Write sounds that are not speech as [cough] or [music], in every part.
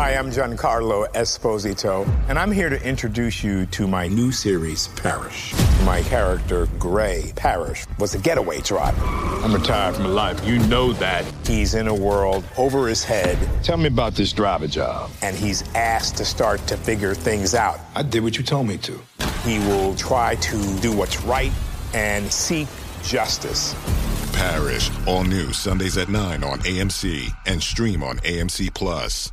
Hi, I'm Giancarlo Esposito, and I'm here to introduce you to my new series, Parish. My character, Gray Parish, was a getaway driver. I'm retired from life. You know that. He's in a world over his head. Tell me about this driver job. And he's asked to start to figure things out. I did what you told me to. He will try to do what's right and seek justice. Parish, all new Sundays at 9 on AMC and stream on AMC Plus.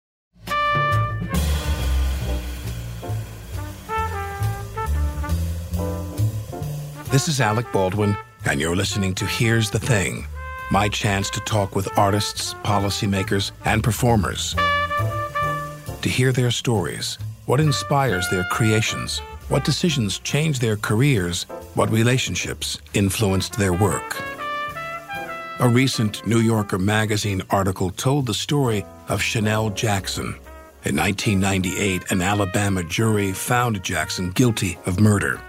This is Alec Baldwin, and you're listening to Here's the Thing my chance to talk with artists, policymakers, and performers. To hear their stories, what inspires their creations, what decisions change their careers, what relationships influenced their work. A recent New Yorker magazine article told the story of Shonelle Jackson. In 1998, an Alabama jury found Jackson guilty of murder.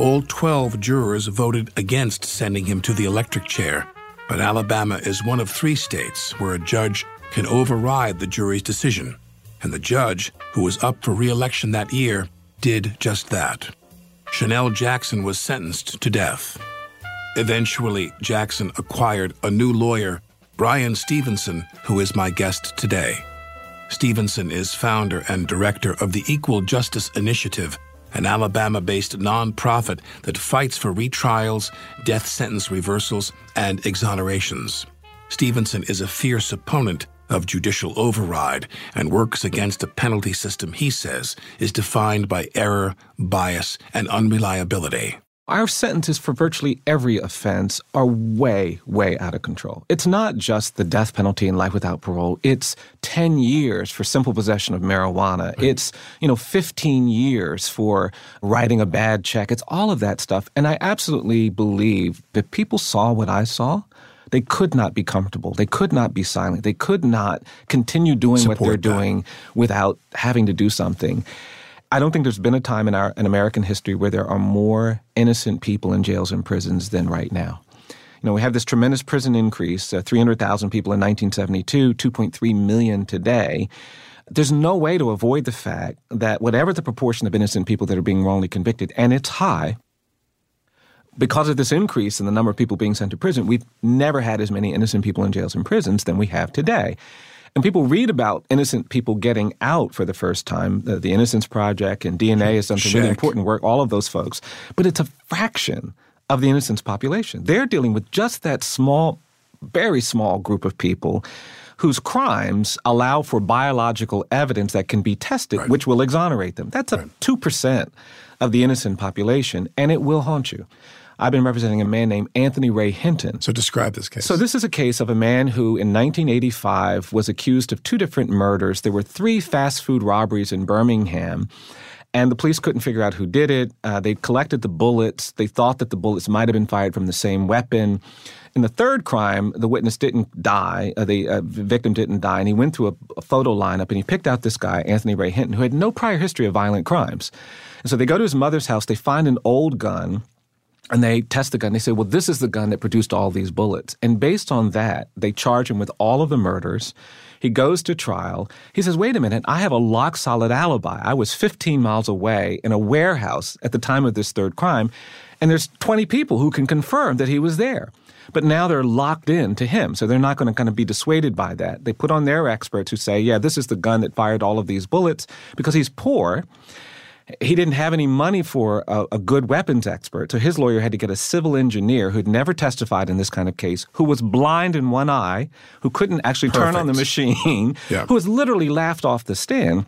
All 12 jurors voted against sending him to the electric chair, but Alabama is one of three states where a judge can override the jury's decision. And the judge, who was up for re election that year, did just that. Shonelle Jackson was sentenced to death. Eventually, Jackson acquired a new lawyer, Bryan Stevenson, who is my guest today. Stevenson is founder and director of the Equal Justice Initiative an Alabama based nonprofit that fights for retrials, death sentence reversals, and exonerations. Stevenson is a fierce opponent of judicial override and works against a penalty system he says is defined by error, bias, and unreliability. Our sentences for virtually every offense are way, way out of control. It's not just the death penalty and life without parole. It's 10 years for simple possession of marijuana. It's, you know, 15 years for writing a bad check. It's all of that stuff. And I absolutely believe that people saw what I saw. They could not be comfortable. They could not be silent. They could not continue doing Support what they're that. doing without having to do something. I don't think there's been a time in our in American history where there are more innocent people in jails and prisons than right now. You know, we have this tremendous prison increase, uh, 300,000 people in 1972, 2.3 million today. There's no way to avoid the fact that whatever the proportion of innocent people that are being wrongly convicted, and it's high, because of this increase in the number of people being sent to prison, we've never had as many innocent people in jails and prisons than we have today. And people read about innocent people getting out for the first time. The, the Innocence Project and DNA has done some really important work, all of those folks. But it's a fraction of the innocence population. They're dealing with just that small, very small group of people whose crimes allow for biological evidence that can be tested, which will exonerate them. That's a 2% of the innocent population, and it will haunt you. I've been representing a man named Anthony Ray Hinton. So describe this case. So this is a case of a man who in 1985 was accused of two different murders. There were three fast food robberies in Birmingham. And the police couldn't figure out who did it. Uh, they collected the bullets. They thought that the bullets might have been fired from the same weapon. In the third crime, the witness didn't die. Uh, the uh, victim didn't die. And he went through a, a photo lineup and he picked out this guy, Anthony Ray Hinton, who had no prior history of violent crimes. And so they go to his mother's house. They find an old gun and they test the gun. They say, well, this is the gun that produced all these bullets. And based on that, they charge him with all of the murders. He goes to trial. He says, wait a minute, I have a lock solid alibi. I was 15 miles away in a warehouse at the time of this third crime, and there's 20 people who can confirm that he was there. But now they're locked in to him, so they're not going to kind of be dissuaded by that. They put on their experts who say, yeah, this is the gun that fired all of these bullets because he's poor. He didn't have any money for a, a, good weapons expert, so his lawyer had to get a civil engineer who'd never testified in this kind of case, who was blind in one eye, who couldn't actually Perfect. turn on the machine, [laughs] yeah. who was literally laughed off the stand,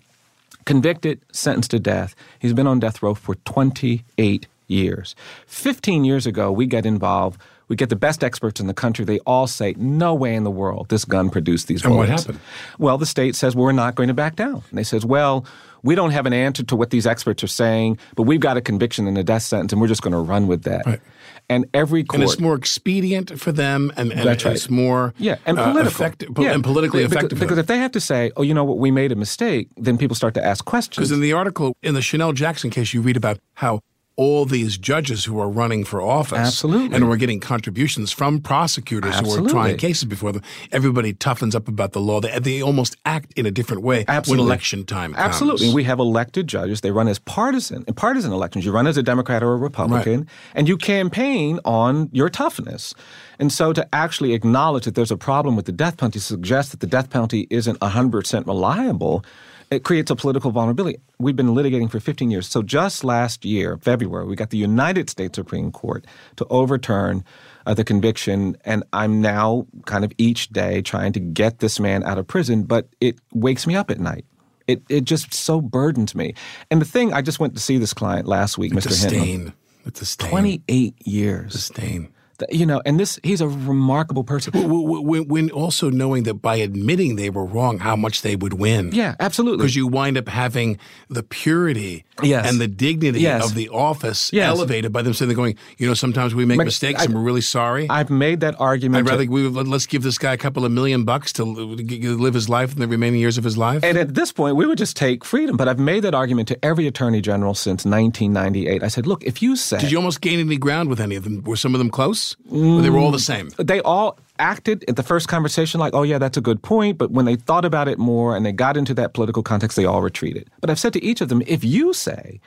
convicted, sentenced to death. He's been on death row for 28 years. 15 years ago, we get involved we get the best experts in the country. They all say, no way in the world this gun produced these bullets. And what happened? Well, the state says, we're not going to back down. And they says, well, we don't have an answer to what these experts are saying, but we've got a conviction and a death sentence, and we're just going to run with that. Right. And every court, and it's more expedient for them, and, and that's right. it's more yeah, and uh, political, effective, yeah. and politically because, effective. Because if they have to say, "Oh, you know what, we made a mistake," then people start to ask questions. Because in the article in the Shonelle Jackson case, you read about how all these judges who are running for office Absolutely. and we're getting contributions from prosecutors Absolutely. who are trying cases before them. Everybody toughens up about the law. They, they almost act in a different way Absolutely. when election time comes. Absolutely. We have elected judges. They run as partisan. In partisan elections, you run as a Democrat or a Republican, right. and you campaign on your toughness. And so to actually acknowledge that there's a problem with the death penalty suggests that the death penalty isn't 100% reliable – it creates a political vulnerability. We've been litigating for 15 years. So just last year, February, we got the United States Supreme Court to overturn uh, the conviction, and I'm now kind of each day trying to get this man out of prison, but it wakes me up at night. It it just so burdens me. And the thing, I just went to see this client last week, it's Mr. A stain. It's a stain. 28 years. It's a stain you know, and this he's a remarkable person. When, when, also knowing that by admitting they were wrong, how much they would win. Yeah, absolutely. Because you wind up having the purity yes. and the dignity yes. of the office yes. elevated by them saying they're going. You know, sometimes we make mistakes I, and we're really sorry. I've made that argument. I'd rather we let's give this guy a couple of million bucks to live his life in the remaining years of his life. And at this point, we would just take freedom. But I've made that argument to every attorney general since 1998. I said, look, if you say, did you almost gain any ground with any of them? Were some of them close? Mm, they were all the same. They all acted at the first conversation like, oh, yeah, that's a good point. But when they thought about it more and they got into that political context, they all retreated. But I've said to each of them, if you say,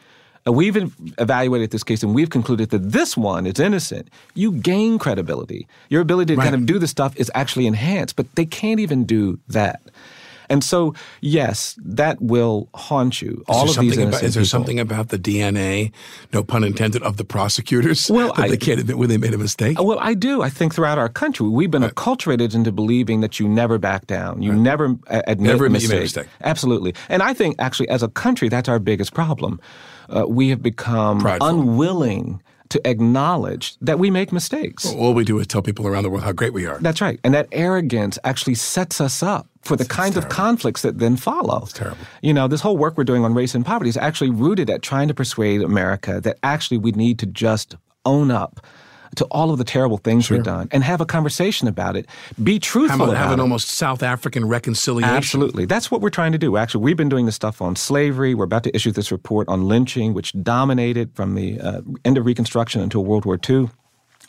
uh, we've evaluated this case and we've concluded that this one is innocent, you gain credibility. Your ability to right. kind of do the stuff is actually enhanced, but they can't even do that. And so, yes, that will haunt you. Is All of these about, Is there people. something about the DNA, no pun intended, of the prosecutors well, that I, they can't admit when they made a mistake? Well, I do. I think throughout our country, we've been right. acculturated into believing that you never back down. You right. never admit never mistake. made a mistake. Absolutely. And I think, actually, as a country, that's our biggest problem. Uh, we have become Prideful. unwilling to acknowledge that we make mistakes. Well, all we do is tell people around the world how great we are. That's right. And that arrogance actually sets us up for the it's, kinds it's of conflicts that then follow. It's terrible. You know, this whole work we're doing on race and poverty is actually rooted at trying to persuade America that actually we need to just own up to all of the terrible things sure. we've done and have a conversation about it. Be truthful have, about have an it. almost South African reconciliation. Absolutely. That's what we're trying to do. Actually, we've been doing this stuff on slavery. We're about to issue this report on lynching, which dominated from the uh, end of Reconstruction until World War II.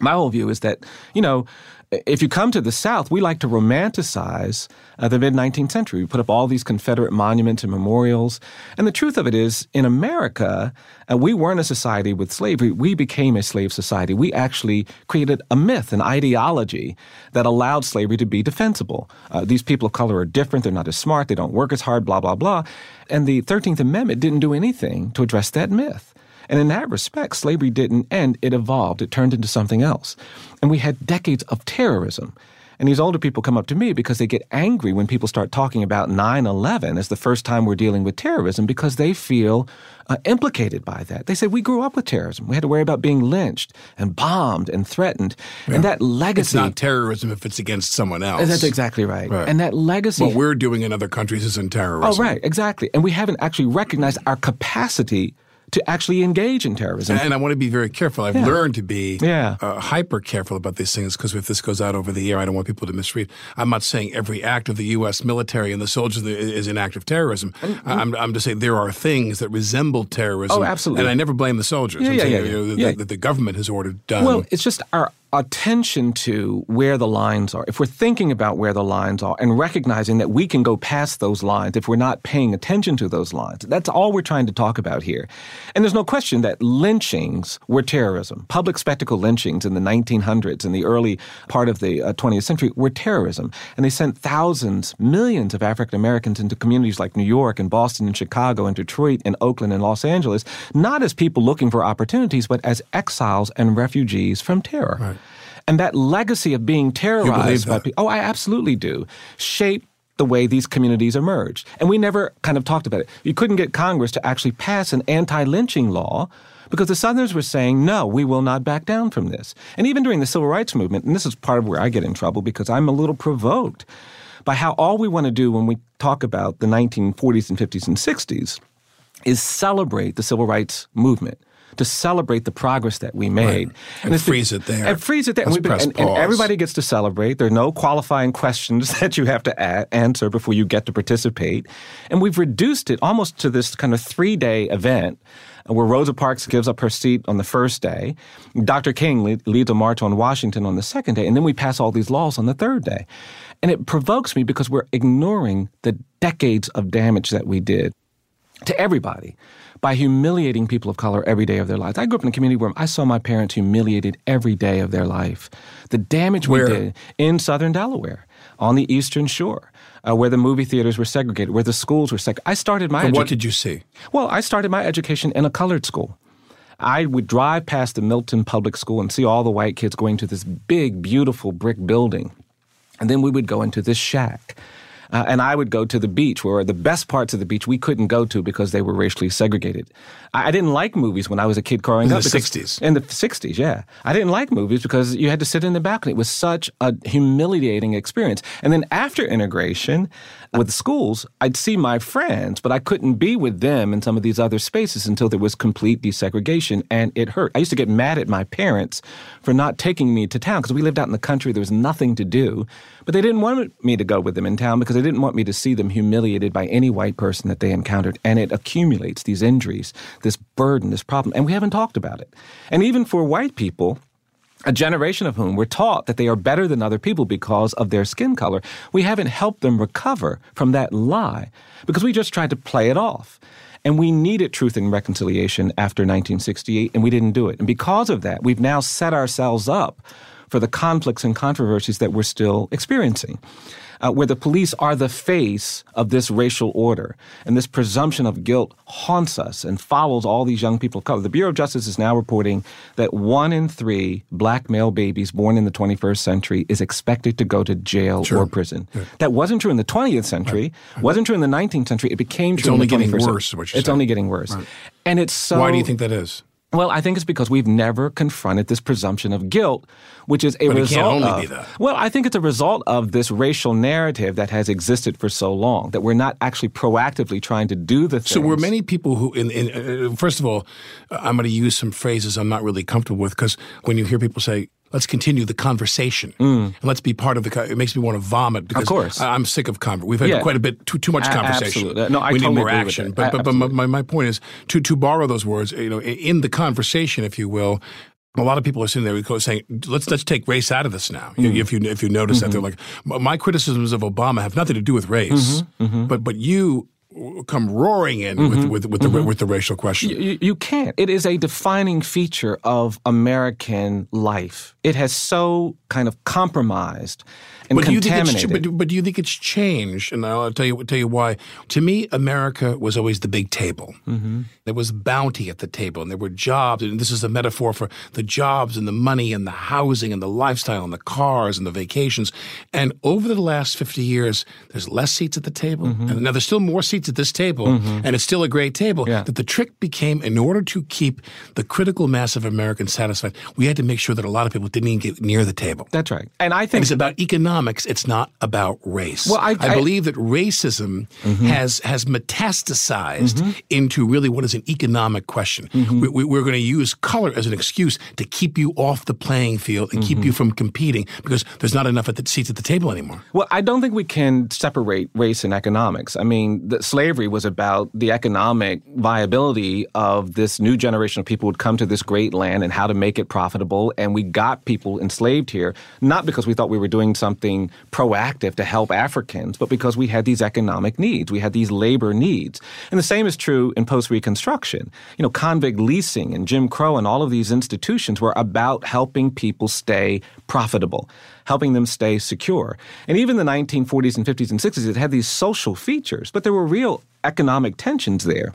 My whole view is that, you know, if you come to the South, we like to romanticize uh, the mid 19th century. We put up all these Confederate monuments and memorials. And the truth of it is, in America, uh, we weren't a society with slavery. We became a slave society. We actually created a myth, an ideology that allowed slavery to be defensible. Uh, these people of color are different. They're not as smart. They don't work as hard, blah, blah, blah. And the 13th Amendment didn't do anything to address that myth. And in that respect, slavery didn't end, it evolved, it turned into something else. And we had decades of terrorism. And these older people come up to me because they get angry when people start talking about 9 11 as the first time we're dealing with terrorism because they feel uh, implicated by that. They say, We grew up with terrorism. We had to worry about being lynched and bombed and threatened. Yeah. And that legacy. It's not terrorism if it's against someone else. That's exactly right. right. And that legacy. What we're doing in other countries isn't terrorism. Oh, right, exactly. And we haven't actually recognized our capacity to actually engage in terrorism. And I want to be very careful. I've yeah. learned to be yeah. uh, hyper careful about these things because if this goes out over the air, I don't want people to misread. I'm not saying every act of the U.S. military and the soldiers is an act of terrorism. Mm-hmm. I'm, I'm just saying there are things that resemble terrorism. Oh, absolutely. And I never blame the soldiers. Yeah, I'm yeah, saying, yeah, you know, yeah. that the government has ordered done. Well, it's just our attention to where the lines are, if we're thinking about where the lines are and recognizing that we can go past those lines if we're not paying attention to those lines, that's all we're trying to talk about here. And there's no question that lynchings were terrorism. Public spectacle lynchings in the 1900s and the early part of the uh, 20th century were terrorism. And they sent thousands, millions of African Americans into communities like New York and Boston and Chicago and Detroit and Oakland and Los Angeles, not as people looking for opportunities, but as exiles and refugees from terror. Right. And that legacy of being terrorized by people, oh, I absolutely do, shape the way these communities emerged. And we never kind of talked about it. You couldn't get Congress to actually pass an anti lynching law because the Southerners were saying, no, we will not back down from this. And even during the Civil Rights Movement, and this is part of where I get in trouble because I'm a little provoked by how all we want to do when we talk about the 1940s and 50s and 60s is celebrate the Civil Rights Movement to celebrate the progress that we made. Right. And, and freeze it there. And freeze it there. And, been, and, and, everybody gets to celebrate. There are no qualifying questions [laughs] that you have to a- answer before you get to participate. And we've reduced it almost to this kind of three day event where Rosa Parks gives up her seat on the first day. Dr. King leads a march on Washington on the second day. And then we pass all these laws on the third day. And it provokes me because we're ignoring the decades of damage that we did to everybody by humiliating people of color every day of their lives. I grew up in a community where I saw my parents humiliated every day of their life. The damage where? we did in southern Delaware, on the eastern shore. Uh, where the movie theaters were segregated, where the schools were segregated. I started my. Edu- what did you see? Well, I started my education in a colored school. I would drive past the Milton Public School and see all the white kids going to this big, beautiful brick building, and then we would go into this shack uh, and I would go to the beach where the best parts of the beach we couldn't go to because they were racially segregated. I, I didn't like movies when I was a kid growing in up. In the 60s. In the 60s, yeah. I didn't like movies because you had to sit in the balcony. It was such a humiliating experience. And then after integration with schools, I'd see my friends, but I couldn't be with them in some of these other spaces until there was complete desegregation, and it hurt. I used to get mad at my parents for not taking me to town because we lived out in the country. There was nothing to do. But they didn't want me to go with them in town because they didn't want me to see them humiliated by any white person that they encountered. And it accumulates these injuries, this burden, this problem. And we haven't talked about it. And even for white people, a generation of whom were taught that they are better than other people because of their skin color, we haven't helped them recover from that lie because we just tried to play it off. And we needed truth and reconciliation after 1968, and we didn't do it. And because of that, we've now set ourselves up for the conflicts and controversies that we're still experiencing uh, where the police are the face of this racial order. And this presumption of guilt haunts us and follows all these young people of color. The Bureau of Justice is now reporting that one in three black male babies born in the 21st century is expected to go to jail sure. or prison. Yeah. That wasn't true in the 20th century, right. wasn't true in the 19th century. It became it's true only in the 21st getting worse, it's saying. only getting worse. Right. And it's so. Why do you think that is? Well, I think it's because we've never confronted this presumption of guilt, which is a but result it can't only of. Well, I think it's a result of this racial narrative that has existed for so long that we're not actually proactively trying to do the things. So, were many people who, in, in uh, first of all, I'm going to use some phrases I'm not really comfortable with because when you hear people say let's continue the conversation mm. and let's be part of the. it makes me want to vomit because of course. I, am sick of conversation. We've had yeah. quite a bit too too much conversation. Absolutely. No, I we totally need more action. But but, but my, my point is to to borrow those words. You know, in the conversation, if you will. A lot of people are sitting there saying, "Let's let's take race out of this now." Mm. If you if you notice mm-hmm. that, they're like, "My criticisms of Obama have nothing to do with race, mm-hmm. Mm-hmm. but but you come roaring in mm-hmm. with with with the, mm-hmm. with the racial question. You, you, can't. It is a defining feature of American life. It has so kind of compromised and but contaminated. Do you think it's, but, but do you think it's changed? And I'll tell you tell you why. To me, America was always the big table. Mm-hmm. There was bounty at the table, and there were jobs. And this is a metaphor for the jobs and the money and the housing and the lifestyle and the cars and the vacations. And over the last fifty years, there's less seats at the table, mm-hmm. and now there's still more seats at this table, mm-hmm. and it's still a great table. Yeah. That the trick became, in order to keep the critical mass of Americans satisfied, we had to make sure that a lot of people didn't even get near the table. That's right. And I think and it's about economics. It's not about race. Well, I, I, I believe that racism mm-hmm. has has metastasized mm-hmm. into really what is an economic question. Mm-hmm. We, are going to use color as an excuse to keep you off the playing field and keep you from competing because there's not enough at the seats at the table anymore. Well, I don't think we can separate race and economics. I mean, the, slavery was about the economic viability of this new generation of people would come to this great land and how to make it profitable. And we got people enslaved here, not because we thought we were doing something proactive to help Africans, but because we had these economic needs. We had these labor needs. And the same is true in post Reconstruction. You know, convict leasing and Jim Crow and all of these institutions were about helping people stay profitable helping them stay secure. And even the 1940s and 50s and 60s, it had these social features, but there were real economic tensions there.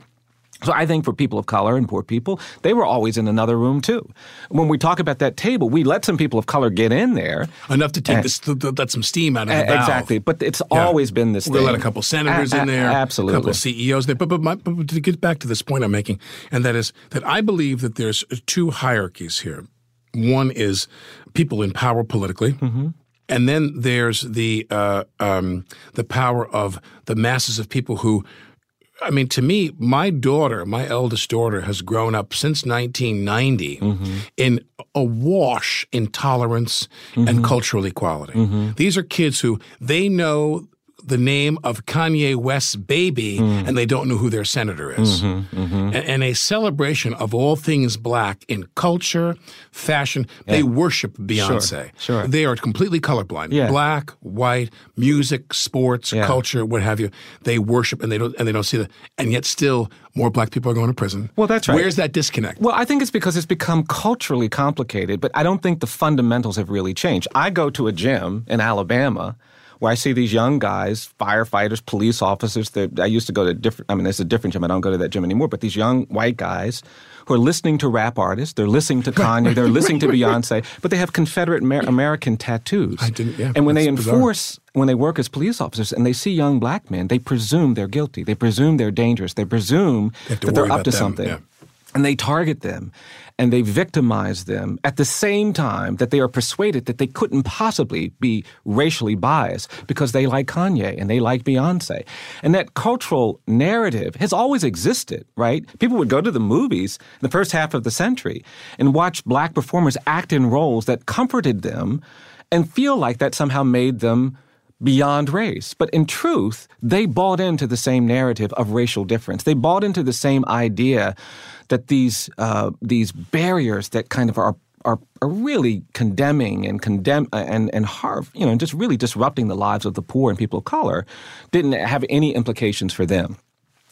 So I think for people of color and poor people, they were always in another room too. When we talk about that table, we let some people of color get in there enough to take and, this, to, to let some steam out of the valve. Exactly, but it's yeah. always been this. We're thing. let a couple senators a- in there, absolutely, a couple CEOs there. But but, my, but to get back to this point I'm making, and that is that I believe that there's two hierarchies here. One is people in power politically. Mm-hmm. And then there's the uh, um, the power of the masses of people who I mean, to me, my daughter, my eldest daughter, has grown up since 1990 mm-hmm. in awash in tolerance mm-hmm. and cultural equality. Mm-hmm. These are kids who they know the name of Kanye West's baby Mm. and they don't know who their senator is. Mm-hmm, mm-hmm. And, and, a celebration of all things black in culture, fashion. Yeah. They worship Beyonce. Sure, sure. They are completely colorblind. Yeah. Black, white, music, sports, Yeah. culture, what have you. They worship and they don't and they don't see that. And yet still more black people are going to prison. Well, that's right. Where's that disconnect? Well, I think it's because it's become culturally complicated, but I don't think the fundamentals have really changed. I go to a gym in Alabama where I see these young guys, firefighters, police officers. That I used to go to different. I mean, it's a different gym. I don't go to that gym anymore. But these young white guys who are listening to rap artists, they're listening to [laughs] Kanye, they're listening to Beyonce, but they have Confederate Amer- American tattoos. I didn't. Yeah, and when they that's bizarre. enforce, when they work as police officers, and they see young black men, they presume they're guilty. They presume they're dangerous. They presume They that they're up to them, something. yeah. And they target them and they victimize them at the same time that they are persuaded that they couldn't possibly be racially biased because they like Kanye and they like Beyonce. And that cultural narrative has always existed, right? People would go to the movies in the first half of the century and watch black performers act in roles that comforted them and feel like that somehow made them beyond race. But in truth, they bought into the same narrative of racial difference. They bought into the same idea that these uh, these barriers that kind of are are, are really condemning and condemn and and harm, you know, just really disrupting the lives of the poor and people of color, didn't have any implications for them.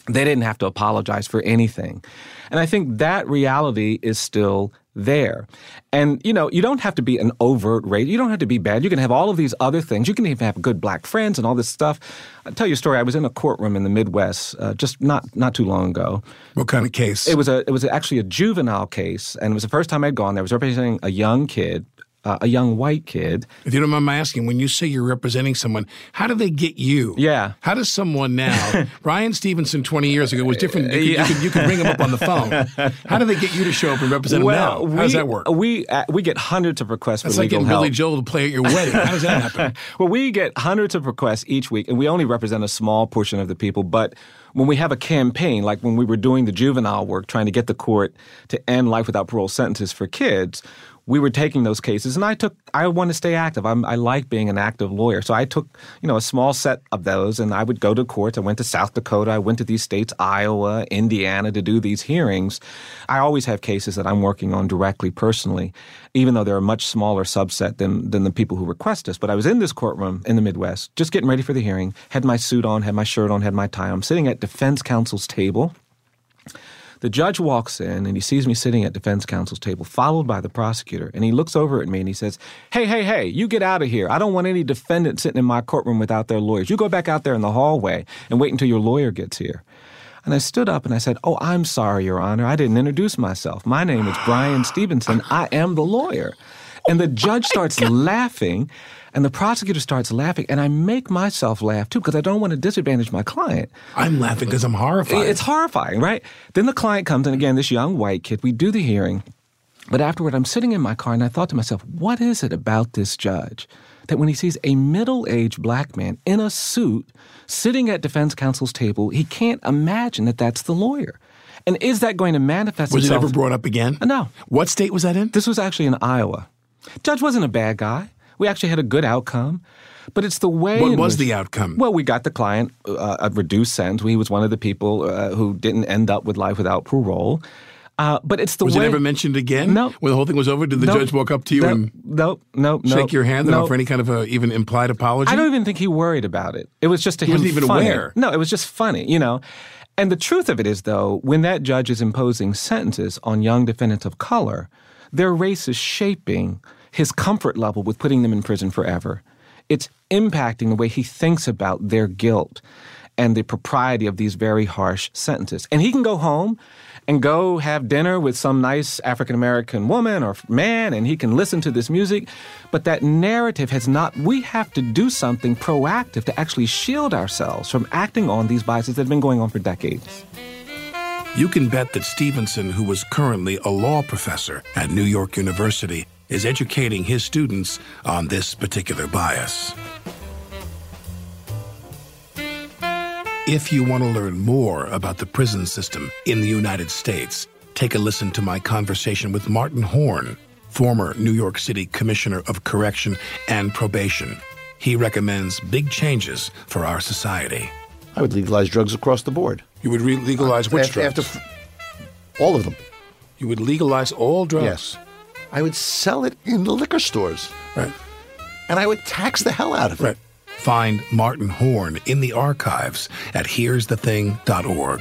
They didn't have to apologize for anything. And I think that reality is still there. And, you know, you don't have to be an overt racist. You don't have to be bad. You can have all of these other things. You can even have good black friends and all this stuff. I'll tell you a story. I was in a courtroom in the Midwest uh, just not, not too long ago. what kind of case? It was a it was actually a juvenile case, and it was the first time I'd gone there. I was representing a young kid, uh, a young white kid. If you don't mind my asking, when you say you're representing someone, how do they get you? Yeah. How does someone now, [laughs] Bryan Stevenson 20 years ago was different. You, could, you, could, you could ring him up on the phone. How do they get you to show up and represent well, them now? we, How does that work? We uh, we get hundreds of requests That's for like legal getting help. Billy Joel to play at your wedding. How does that [laughs] happen? well, we get hundreds of requests each week, and we only represent a small portion of the people. But when we have a campaign, like when we were doing the juvenile work, trying to get the court to end life without parole sentences for kids, we were taking those cases, and I took. I want to stay active. I'm, I like being an active lawyer, so I took you know a small set of those, and I would go to courts. I went to South Dakota. I went to these states, Iowa, Indiana, to do these hearings. I always have cases that I'm working on directly, personally, even though they're a much smaller subset than than the people who request us. But I was in this courtroom in the Midwest, just getting ready for the hearing. Had my suit on, had my shirt on, had my tie. I'm sitting at defense counsel's table. The judge walks in and he sees me sitting at defense counsel's table, followed by the prosecutor, and he looks over at me and he says, Hey, hey, hey, you get out of here. I don't want any defendant sitting in my courtroom without their lawyers. You go back out there in the hallway and wait until your lawyer gets here. And I stood up and I said, Oh, I'm sorry, Your Honor. I didn't introduce myself. My name is Bryan Stevenson. I am the lawyer. And the judge oh starts laughing, and the prosecutor starts laughing, and I make myself laugh too because I don't want to disadvantage my client. I'm laughing because I'm horrified. It's horrifying, right? Then the client comes, and again, this young white kid, we do the hearing. But afterward, I'm sitting in my car, and I thought to myself, what is it about this judge that when he sees a middle aged black man in a suit sitting at defense counsel's table, he can't imagine that that's the lawyer? And is that going to manifest was it ever brought up again? No. What state was that in? This was actually in Iowa. Judge wasn't a bad guy. We actually had a good outcome. But it's the way. What was which- the outcome? Well, we got the client uh, a reduced sentence. He was one of the people uh, who didn't end up with life without parole. Uh, but it's the was way. it ever mentioned again? No. When the whole thing was over, did the judge walk up to you Nope. and Nope. Nope. shake your hand and offer any kind of a even implied apology? I don't even think he worried about it. It was just to He him wasn't even funny. aware. No, it was just funny, you know. And the truth of it is, though, when that judge is imposing sentences on young defendants of color, their race is shaping his comfort level with putting them in prison forever. It's impacting the way he thinks about their guilt and the propriety of these very harsh sentences. And he can go home and go have dinner with some nice African American woman or man, and he can listen to this music. But that narrative has not, we have to do something proactive to actually shield ourselves from acting on these biases that have been going on for decades. You can bet that Stevenson, who was currently a law professor at New York University, is educating his students on this particular bias. If you want to learn more about the prison system in the United States, take a listen to my conversation with Martin Horn, former New York City Commissioner of Correction and Probation. He recommends big changes for our society. I would legalize drugs across the board. You would re- legalize uh, which after, drugs? after all of them. you would legalize all drugs. Yes. I would sell it in the liquor stores. Right. And I would tax the hell out of it. Right. Find Martin Horn in the archives at here'sthething.org.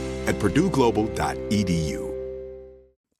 at purdueglobal.edu.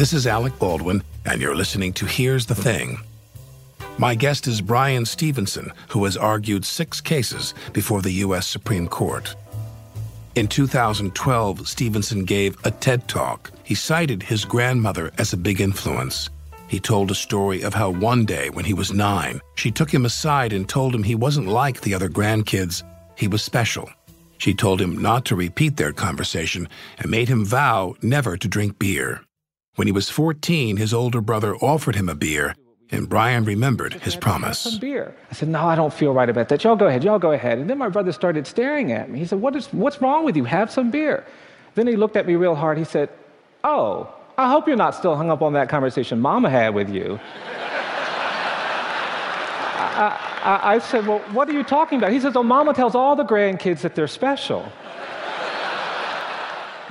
This is Alec Baldwin, and you're listening to Here's the Thing. My guest is Bryan Stevenson, who has argued six cases before the U.S. Supreme Court. In 2012, Stevenson gave a TED Talk. He cited his grandmother as a big influence. He told a story of how one day, when he was nine, she took him aside and told him he wasn't like the other grandkids, he was special. She told him not to repeat their conversation and made him vow never to drink beer. When he was 14, his older brother offered him a beer, and Bryan remembered his promise. Some beer. I said, no, I don't feel right about that. Y'all go ahead, y'all go ahead. And then my brother started staring at me. He said, what is, what's wrong with you? Have some beer. Then he looked at me real hard. He said, oh, I hope you're not still hung up on that conversation Mama had with you. I, I, I said, Well, what are you talking about? He says, Oh, mama tells all the grandkids that they're special.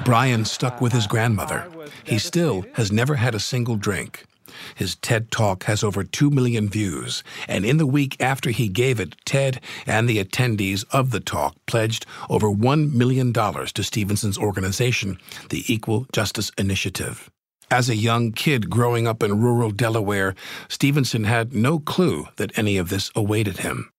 Bryan stuck with his grandmother. He still has never had a single drink. His TED Talk has over 2 million views, and in the week after he gave it, TED and the attendees of the talk pledged over $1 million to Stevenson's organization, the Equal Justice Initiative. As a young kid growing up in rural Delaware, Stevenson had no clue that any of this awaited him.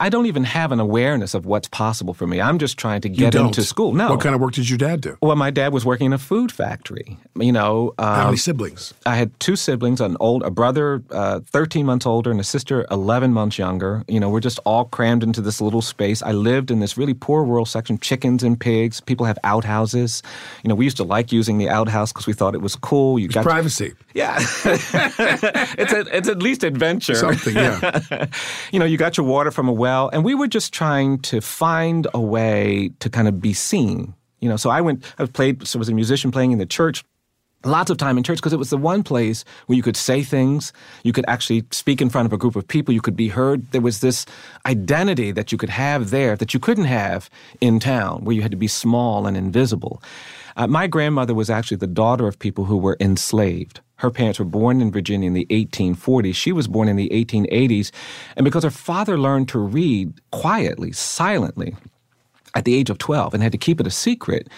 I don't even have an awareness of what's possible for me. I'm just trying to get into school. No. What kind of work did your dad do? Well, my dad was working in a food factory. You know, um, how many siblings? I had two siblings, an old a brother, uh, 13 months older, and a sister, 11 months younger. You know, we're just all crammed into this little space. I lived in this really poor rural section, chickens and pigs. People have outhouses. You know, we used to like using the outhouse because we thought it was cool. You it's got privacy. yeah, [laughs] it's a, it's at least adventure. Something, yeah. [laughs] you know, you got your water from a well well. And we were just trying to find a way to kind of be seen. You know, so I went, I played, so was a musician playing in the church lots of time in church because it was the one place where you could say things, you could actually speak in front of a group of people, you could be heard. There was this identity that you could have there that you couldn't have in town, where you had to be small and invisible. Uh, my grandmother was actually the daughter of people who were enslaved. Her parents were born in Virginia in the 1840s. She was born in the 1880s. And because her father learned to read quietly, silently, at the age of 12 and had to keep it a secret,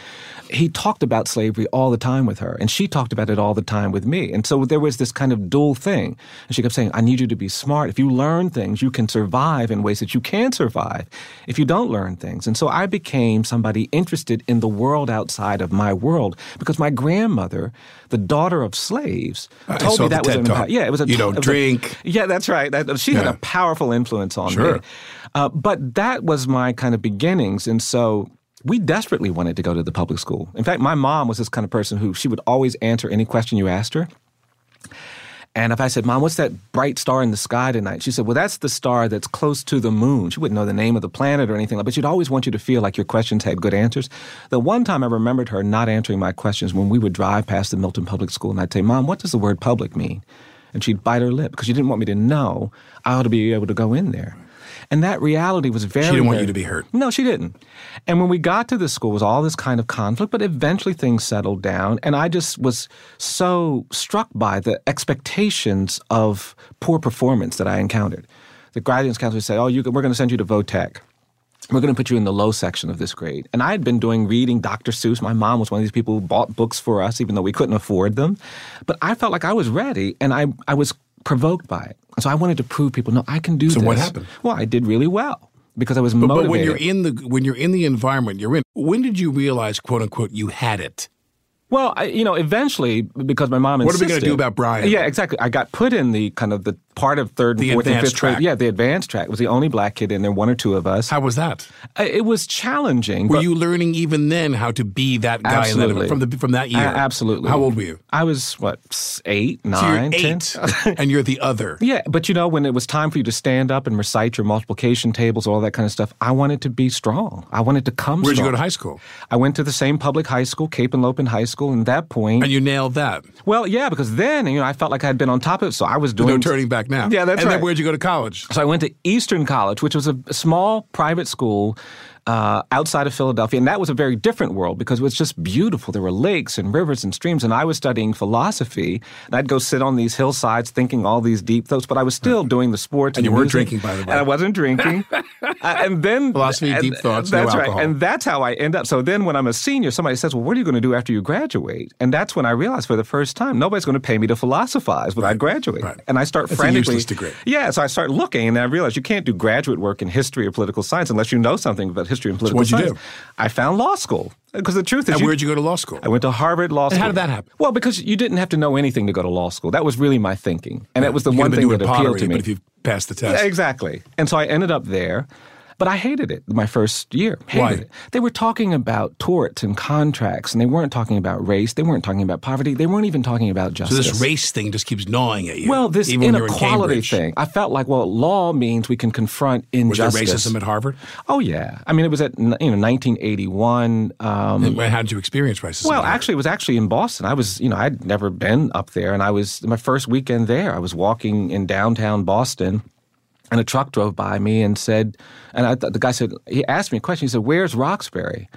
he talked about slavery all the time with her, and she talked about it all the time with me. And so there was this kind of dual thing. And she kept saying, I need you to be smart. If you learn things, you can survive in ways that you can't survive if you don't learn things. And so I became somebody interested in the world outside of my world because my grandmother, the daughter of slaves, told me that was an yeah, it was a you don't drink. A, yeah, that's right. That, she yeah. had a powerful influence on sure. me. Uh, but that was my kind of beginnings, and so we desperately wanted to go to the public school. In fact, my mom was this kind of person who she would always answer any question you asked her. And if I said, Mom, what's that bright star in the sky tonight? She said, Well, that's the star that's close to the moon. She wouldn't know the name of the planet or anything like but she'd always want you to feel like your questions had good answers. The one time I remembered her not answering my questions when we would drive past the Milton Public School, and I'd say, Mom, what does the word public mean? And she'd bite her lip because she didn't want me to know I ought to be able to go in there. And that reality was very. She didn't want very, you to be hurt. No, she didn't. And when we got to the school, it was all this kind of conflict, but eventually things settled down. And I just was so struck by the expectations of poor performance that I encountered. The guidance counselor would say, "Oh, you, we're going to send you to Votech." we're going to put you in the low section of this grade. And I had been doing reading Dr. Seuss. My mom was one of these people who bought books for us, even though we couldn't afford them. But I felt like I was ready, and I, I was provoked by it. So I wanted to prove people, no, I can do so this. So what happened? Well, I did really well because I was but, motivated. But when you're in the when you're in the environment you're in, when did you realize, quote unquote, you had it? Well, I, you know, eventually, because my mom insisted. What are we going to do about Bryan? Yeah, exactly. I got put in the kind of the part of third and the fourth and fifth track. grade. Yeah, the advanced track. It was the only black kid in there, one or two of us. How was that? It was challenging. Were you learning even then how to be that guy absolutely. From the from that year? Uh, absolutely. How old were you? I was what eight, nine, so you're eight, ten, and you're the other. [laughs] Yeah, but you know when it was time for you to stand up and recite your multiplication tables, all that kind of stuff, I wanted to be strong. I wanted to come. Where'd strong. you go to high school? I went to the same public high school, Cape Henlopen High School, and that point. And you nailed that. Well, yeah, because then you know I felt like I had been on top of it, so I was doing. no turning back now. Yeah, that's and right. then where'd you go to college? So I went to Eastern College, which was a small private school uh, outside of Philadelphia. And that was a very different world because it was just beautiful. There were lakes and rivers and streams. And I was studying philosophy. And I'd go sit on these hillsides thinking all these deep thoughts, but I was still doing the sports. And, and you weren't drinking, by the way. And I wasn't drinking. [laughs] uh, and then. Philosophy, and, deep thoughts, that's no right. alcohol. And that's how I end up. So then when I'm a senior, somebody says, well, what are you going to do after you graduate? And that's when I realized for the first time, nobody's going to pay me to philosophize when right. I graduate. Right. And I start that's frantically. A useless degree. Yeah. So I start looking and I realize you can't do graduate work in history or political science unless you know something about history and political so what'd science. You do? I found law school. Because the truth is, and where'd you go to law school? I went to Harvard Law School. And how did that happen? Well, because you didn't have to know anything to go to law school. That was really my thinking, and that was the you one thing that pottery, appealed to me. But if you passed the test, yeah, exactly. And so I ended up there. But I hated it my first year. Hated Why? It. They were talking about torts and contracts, and they weren't talking about race. They weren't talking about poverty. They weren't even talking about justice. So this race thing just keeps gnawing at you. Well, this inequality in thing. I felt like, well, law means we can confront injustice. Was there racism at Harvard? Oh yeah. I mean, it was at you know 1981. Um, and how did you experience racism? well, actually, it was actually in Boston. I was, you know, I'd never been up there, and I was my first weekend there. I was walking in downtown Boston and a truck drove by me and said, and I, the guy said, he asked me a question. He said, "Where's Roxbury?"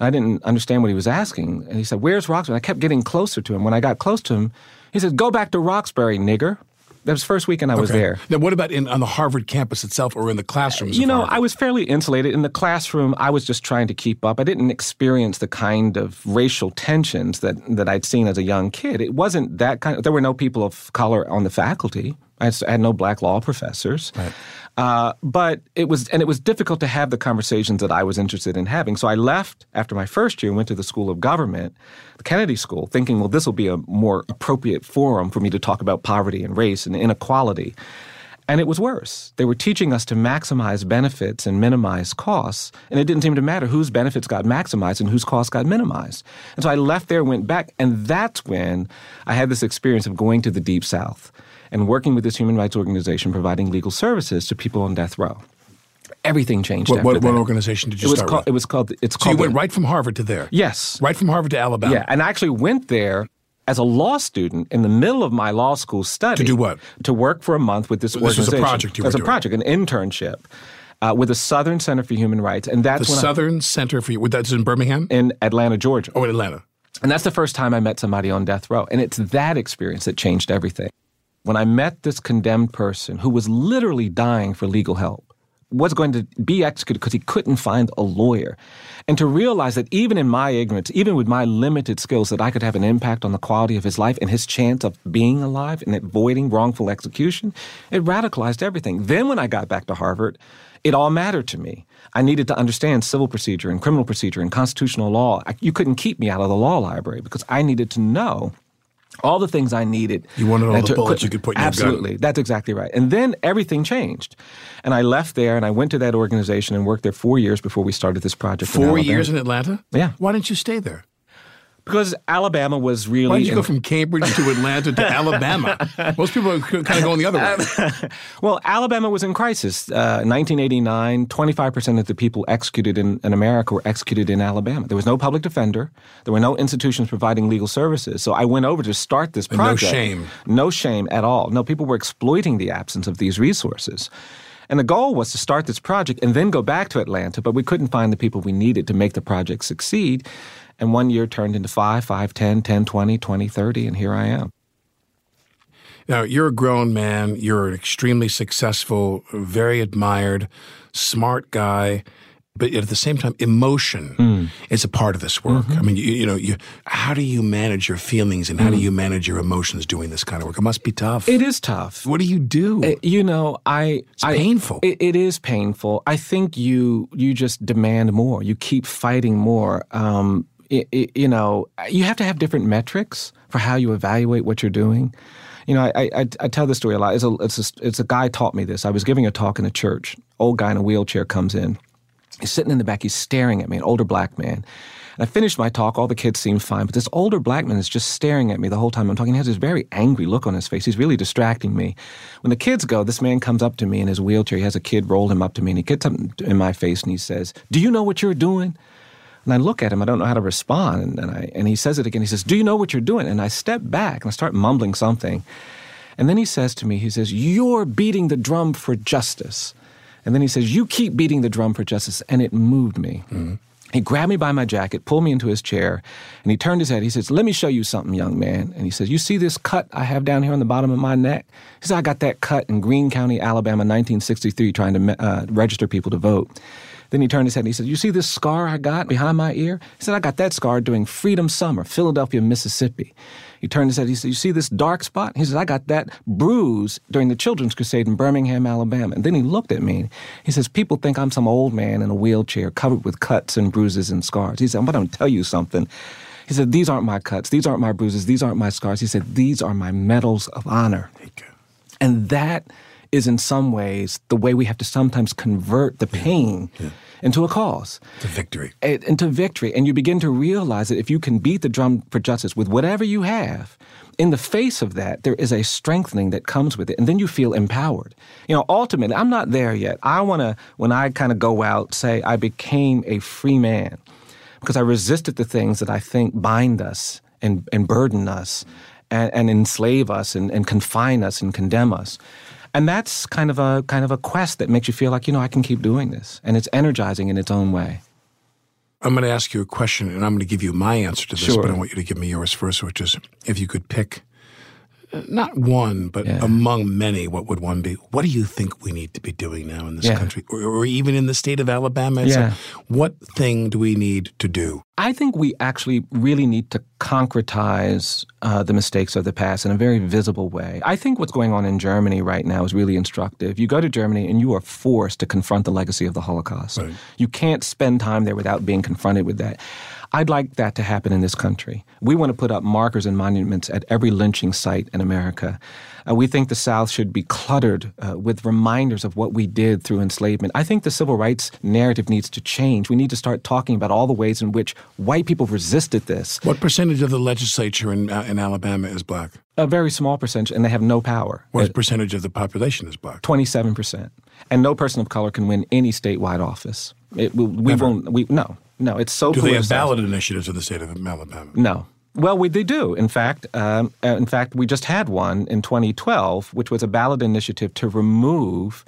I didn't understand what he was asking, and he said, "Where's Roxbury?" I kept getting closer to him. When I got close to him, he said, "Go back to Roxbury, nigger." That was the first weekend I was Okay. there. Now, what about in, on the Harvard campus itself or in the classrooms? You know, Harvard? I was fairly insulated. In the classroom, I was just trying to keep up. I didn't experience the kind of racial tensions that, that I'd seen as a young kid. It wasn't that kind there were no people of color on the faculty. I had, no black law professors. Uh, but it was, and it was difficult to have the conversations that I was interested in having. So I left after my first year and went to the School of Government, the Kennedy School, thinking, well, this will be a more appropriate forum for me to talk about poverty and race and inequality. And it was worse. They were teaching us to maximize benefits and minimize costs, and it didn't seem to matter whose benefits got maximized and whose costs got minimized. And so I left there, went back, and that's when I had this experience of going to the Deep South and working with this human rights organization providing legal services to people on death row. Everything changed. What, what, what organization did you it was start called, with? It was called. It's so called. you went the- right from Harvard to there? Yes. Right from Harvard to Alabama? Yeah, and I actually went there as a law student in the middle of my law school study. To do what? To work for a month with this This was a organization. project you were As a doing. project, an internship uh, with the Southern Center for Human Rights, and that's The when I- Southern Center for. That's in Birmingham? in Atlanta, Georgia. Oh, in Atlanta. And that's the first time I met somebody on death row. And it's that experience that changed everything. When I met this condemned person who was literally dying for legal help, was going to be executed because he couldn't find a lawyer. And to realize that even in my ignorance, even with my limited skills, that I could have an impact on the quality of his life and his chance of being alive and avoiding wrongful execution, it radicalized everything. Then when I got back to Harvard, it all mattered to me. I needed to understand civil procedure and criminal procedure and constitutional law. I, you couldn't keep me out of the law library because I needed to know all the things I needed. You wanted all and the to- bullets you could put in your gun. Absolutely. That's exactly right. And then everything changed. And I left there and I went to that organization and worked there four years before we started this project. Four Alabama. years in Atlanta? Yeah. Why didn't you stay there? Because Alabama was really. Why did you go from Cambridge to Atlanta to [laughs] Alabama? Most people are kind of going the other way. [laughs] Well, Alabama was in crisis. Uh, 1989, 25% of the people executed in, in America were executed in Alabama. There was no public defender. There were no institutions providing legal services. So I went over to start this And no shame. No shame at all. No, people were exploiting the absence of these resources. And the goal was to start this project and then go back to Atlanta, but we couldn't find the people we needed to make the project succeed. And one year turned into five, five, 10, 10, 20, 20, 30, and here I am. Now, you're a grown man. You're an extremely successful, very admired, smart guy. But at the same time, emotion Hmm. is a part of this work. Mm-hmm. I mean, you, you know, you, how do you manage your feelings and how do you manage your emotions doing this kind of work? It must be tough. It is tough. What do you do? Uh, You know, I It's I- painful. It, it is painful. I think you you just demand more. You keep fighting more. Um, i i you know, you have to have different metrics for how you evaluate what you're doing. You know, I, I, I tell this story a lot. It's a, it's, a, it's a guy taught me this. I was giving a talk in a church. Old guy in a wheelchair comes in. He's sitting in the back. He's staring at me, an older black man. And I finished my talk. All the kids seemed fine, but this older black man is just staring at me the whole time I'm talking. He has this very angry look on his face. He's really distracting me. When the kids go, this man comes up to me in his wheelchair. He has a kid roll him up to me, and he gets up in my face and he says, "Do you know what you're doing?" And I look at him. I don't know how to respond. And, and I and he says it again. He says, "Do you know what you're doing?" And I step back and I start mumbling something. And then he says to me, he says, You're beating the drum for justice. And then he says, You keep beating the drum for justice. And it moved me. He grabbed me by my jacket, pulled me into his chair, and he turned his head. He says, Let me show you something, young man. And he says, You see this cut I have down here on the bottom of my neck? He says, I got that cut in Greene County, Alabama, 1963, trying to uh, register people to vote. Then he turned his head and he said, You see this scar I got behind my ear? He said, I got that scar during Freedom Summer, Philadelphia, Mississippi. He turned his head, he said, You see this dark spot? He said, I got that bruise during the Children's Crusade in Birmingham, Alabama. And then he looked at me. He says, People think I'm some old man in a wheelchair covered with cuts and bruises and scars. He said, I'm going to tell you something. He said, These aren't my cuts. These aren't my bruises. These aren't my scars. He said, These are my medals of honor. And that is, in some ways, the way we have to sometimes convert the pain into a cause. To victory. Into victory. And you begin to realize that if you can beat the drum for justice with whatever you have, in the face of that, there is a strengthening that comes with it. And then you feel empowered. You know, ultimately, I'm not there yet. I want to, when I kind of go out, say I became a free man because I resisted the things that I think bind us and, and burden us and, and enslave us and, and confine us and condemn us. And that's kind of a kind of a quest that makes you feel like, you know, I can keep doing this. And it's energizing in its own way. I'm going to ask you a question, and I'm going to give you my answer to this, Sure. but I want you to give me yours first, which is if you could pick not one, but Yeah. among many, what would one be? What do you think we need to be doing now in this Yeah. country, or, or even in the state of Alabama? Yeah. like, what thing do we need to do? I think we actually really need to concretize uh, the mistakes of the past in a very visible way. I think what's going on in Germany right now is really instructive. You go to Germany and you are forced to confront the legacy of the Holocaust. You can't spend time there without being confronted with that. I'd like that to happen in this country. We want to put up markers and monuments at every lynching site in America. Uh, we think the South should be cluttered uh, with reminders of what we did through enslavement. I think the civil rights narrative needs to change. We need to start talking about all the ways in which white people resisted this. What percentage of the legislature in, uh, in Alabama is black? A very small percentage, and they have no power. What percentage of the population is black? 27%. And no person of color can win any statewide office. It, we we won't, we, no, no, it's so Do they have ballot initiatives in the state of Alabama? No. Well, we, they do. In fact, um, uh, in fact, we just had one in 2012, which was a ballot initiative to remove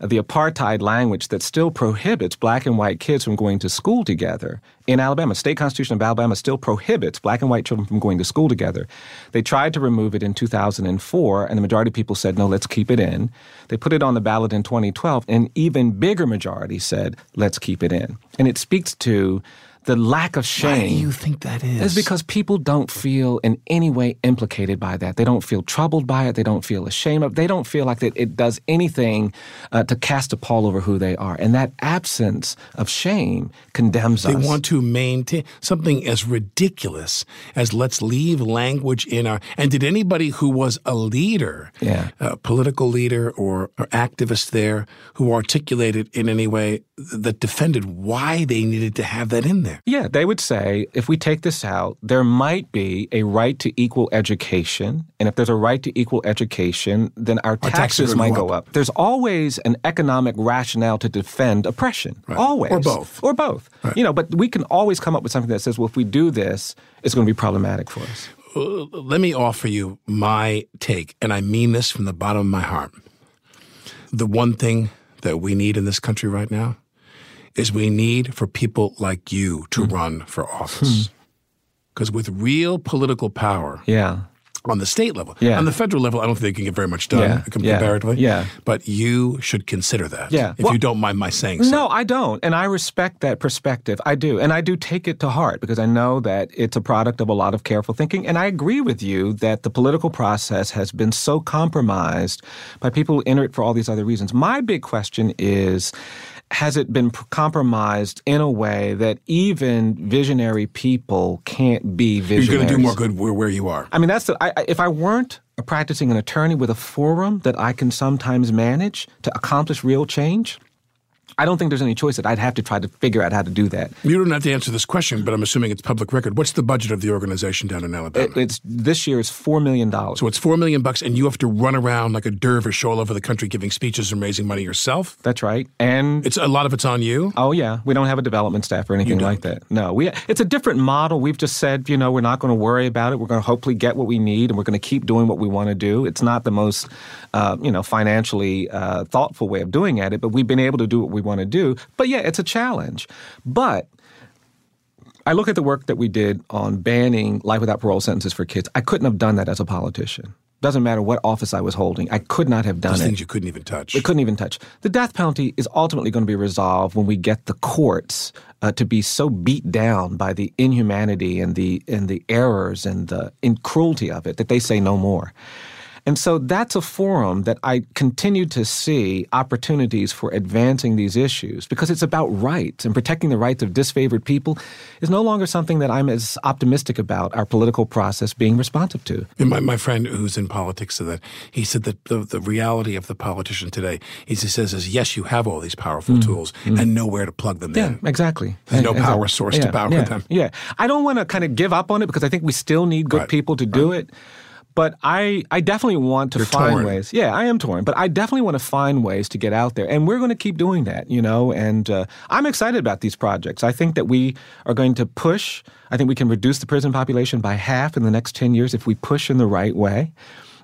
the apartheid language that still prohibits black and white kids from going to school together in Alabama. State Constitution of Alabama still prohibits black and white children from going to school together. They tried to remove it in 2004, and the majority of people said, no, let's keep it in. They put it on the ballot in 2012, and even bigger majority said, let's keep it in. And it speaks to the lack of shame. Why do you think that is? It's because people don't feel in any way implicated by that. They don't feel troubled by it. They don't feel ashamed of. They don't feel like that it does anything uh, to cast a pall over who they are. And that absence of shame condemns They us. They want to maintain something as ridiculous as let's leave language in our. And did anybody who was a leader, Yeah. a political leader or, or activist there, who articulated in any way that defended why they needed to have that in there? Yeah, they would say if we take this out, there might be a right to equal education. And if there's a right to equal education, then our, taxes taxes might go up. There's always an economic rationale to defend oppression. Always. Or both. Or both. You know, but we can always come up with something that says, well, if we do this, it's going to be problematic for us. Uh, Let me offer you my take, and I mean this from the bottom of my heart. The one thing that we need in this country right now is we need for people like you to Hmm. run for office. Because with real political power, Yeah. on the state level. Yeah. On the federal level, I don't think they can get very much done Yeah. comparatively. Yeah. But you should consider that. Yeah. If Well- you don't mind my saying so. No, I don't. And I respect that perspective. I do. And I do take it to heart because I know that it's a product of a lot of careful thinking. And I agree with you that the political process has been so compromised by people who enter it for all these other reasons. My big question is has it been compromised in a way that even visionary people can't be visionary. You're going to do more good where, where you are. I mean, that's the. I, I- if I weren't a practicing an attorney with a forum that I can sometimes manage to accomplish real change, I don't think there's any choice that I'd have to try to figure out how to do that. You don't have to answer this question, but I'm assuming it's public record. What's the budget of the organization down in Alabama? It, it's this year is four million dollars. so it's four million bucks, and you have to run around like a dervish all over the country giving speeches and raising money yourself. That's right, and It's a lot of it's on you. Oh yeah, we don't have a development staff or anything like that. No, we it's a different model. We've just said, you know, we're not going to worry about it. We're going to hopefully get what we need, and we're going to keep doing what we want to do. It's not the most, uh, you know, financially uh, thoughtful way of doing at it, but we've been able to do what we want to do. But yeah, it's a challenge. But I look at the work that we did on banning life without parole sentences for kids. I couldn't have done that as a politician. Doesn't matter what office I was holding. I could not have done Those it. things you couldn't even touch. We couldn't even touch. The death penalty is ultimately going to be resolved when we get the courts uh, to be so beat down by the inhumanity and the and the errors and the in cruelty of it that they say no more. And so that's a forum that I continue to see opportunities for advancing these issues because it's about rights and protecting the rights of disfavored people is no longer something that I'm as optimistic about our political process being responsive to. And my, my friend who's in politics said that he said that the, the reality of the politician today is he says is yes you have all these powerful tools and nowhere to plug them Mm-hmm. Yeah, in. exactly. There's no Exactly. power source to Yeah, power yeah, them. Yeah, I don't want to kind of give up on it because I think we still need good Right, people to do it. But I, I definitely want to You're find torn. ways. Yeah, I am torn, but I definitely want to find ways to get out there, and we're going to keep doing that. You know, and uh, I'm excited about these projects. I think that we are going to push. I think we can reduce the prison population by half in the next ten years if we push in the right way.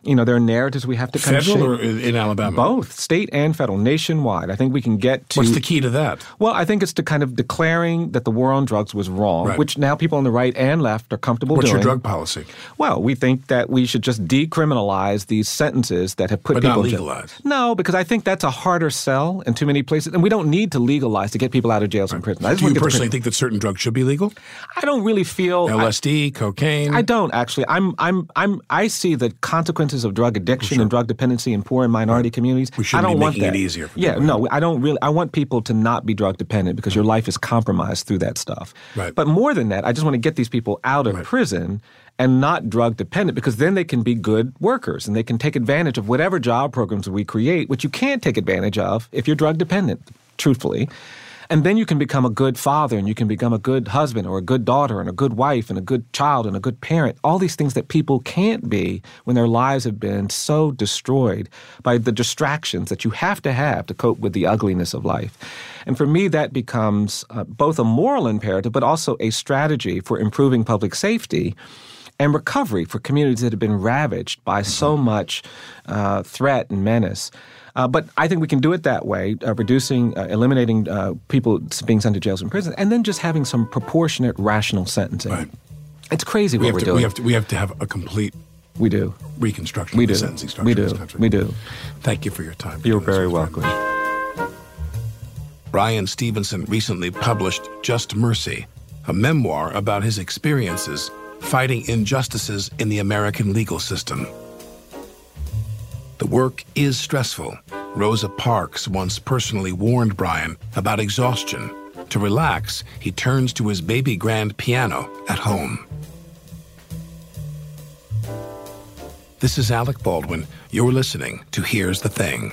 You know, there are narratives we have to kind Federal of or in in Alabama? both state and federal, nationwide. I think we can get to What's the key to that? Well, I think it's to kind of declaring that the war on drugs was wrong, Right. which now people on the right and left are comfortable What's doing. your drug policy? Well, we think that we should just decriminalize these sentences that have put But people not in jail. legalize. No, because I think that's a harder sell in too many places, and we don't need to legalize to get people out of jails and prison. I Do you want to get to personally think that certain drugs should be legal? I don't really feel I- LSD, cocaine. I don't actually. I'm I'm I'm I see the consequences of drug addiction and drug dependency in poor and minority communities. We shouldn't I don't be want making it that. easier for yeah, people. no, I don't really. I want people to not be drug dependent because your life is compromised through that stuff. Right. But more than that, I just want to get these people out of prison and not drug dependent because then they can be good workers and they can take advantage of whatever job programs we create, which you can't take advantage of if you're drug dependent. Truthfully. And then you can become a good father and you can become a good husband or a good daughter and a good wife and a good child and a good parent. All these things that people can't be when their lives have been so destroyed by the distractions that you have to have to cope with the ugliness of life. And for me, that becomes uh, both a moral imperative, but also a strategy for improving public safety and recovery for communities that have been ravaged by so much uh, threat and menace. Uh, but I think we can do it that way, uh, reducing, uh, eliminating uh, people being sent to jails and prisons, and then just having some proportionate, rational sentencing. Right. It's crazy we what have we're to, doing. We have to. We have to have a complete We do. reconstruction We of the do. sentencing structure We in do. this country. We do. Thank you for your time. You're this very welcome. time. Bryan Stevenson recently published Just Mercy, a memoir about his experiences fighting injustices in the American legal system. The work is stressful. Rosa Parks once personally warned Bryan about exhaustion. To relax, he turns to his baby grand piano at home. This is Alec Baldwin. You're listening to Here's the Thing.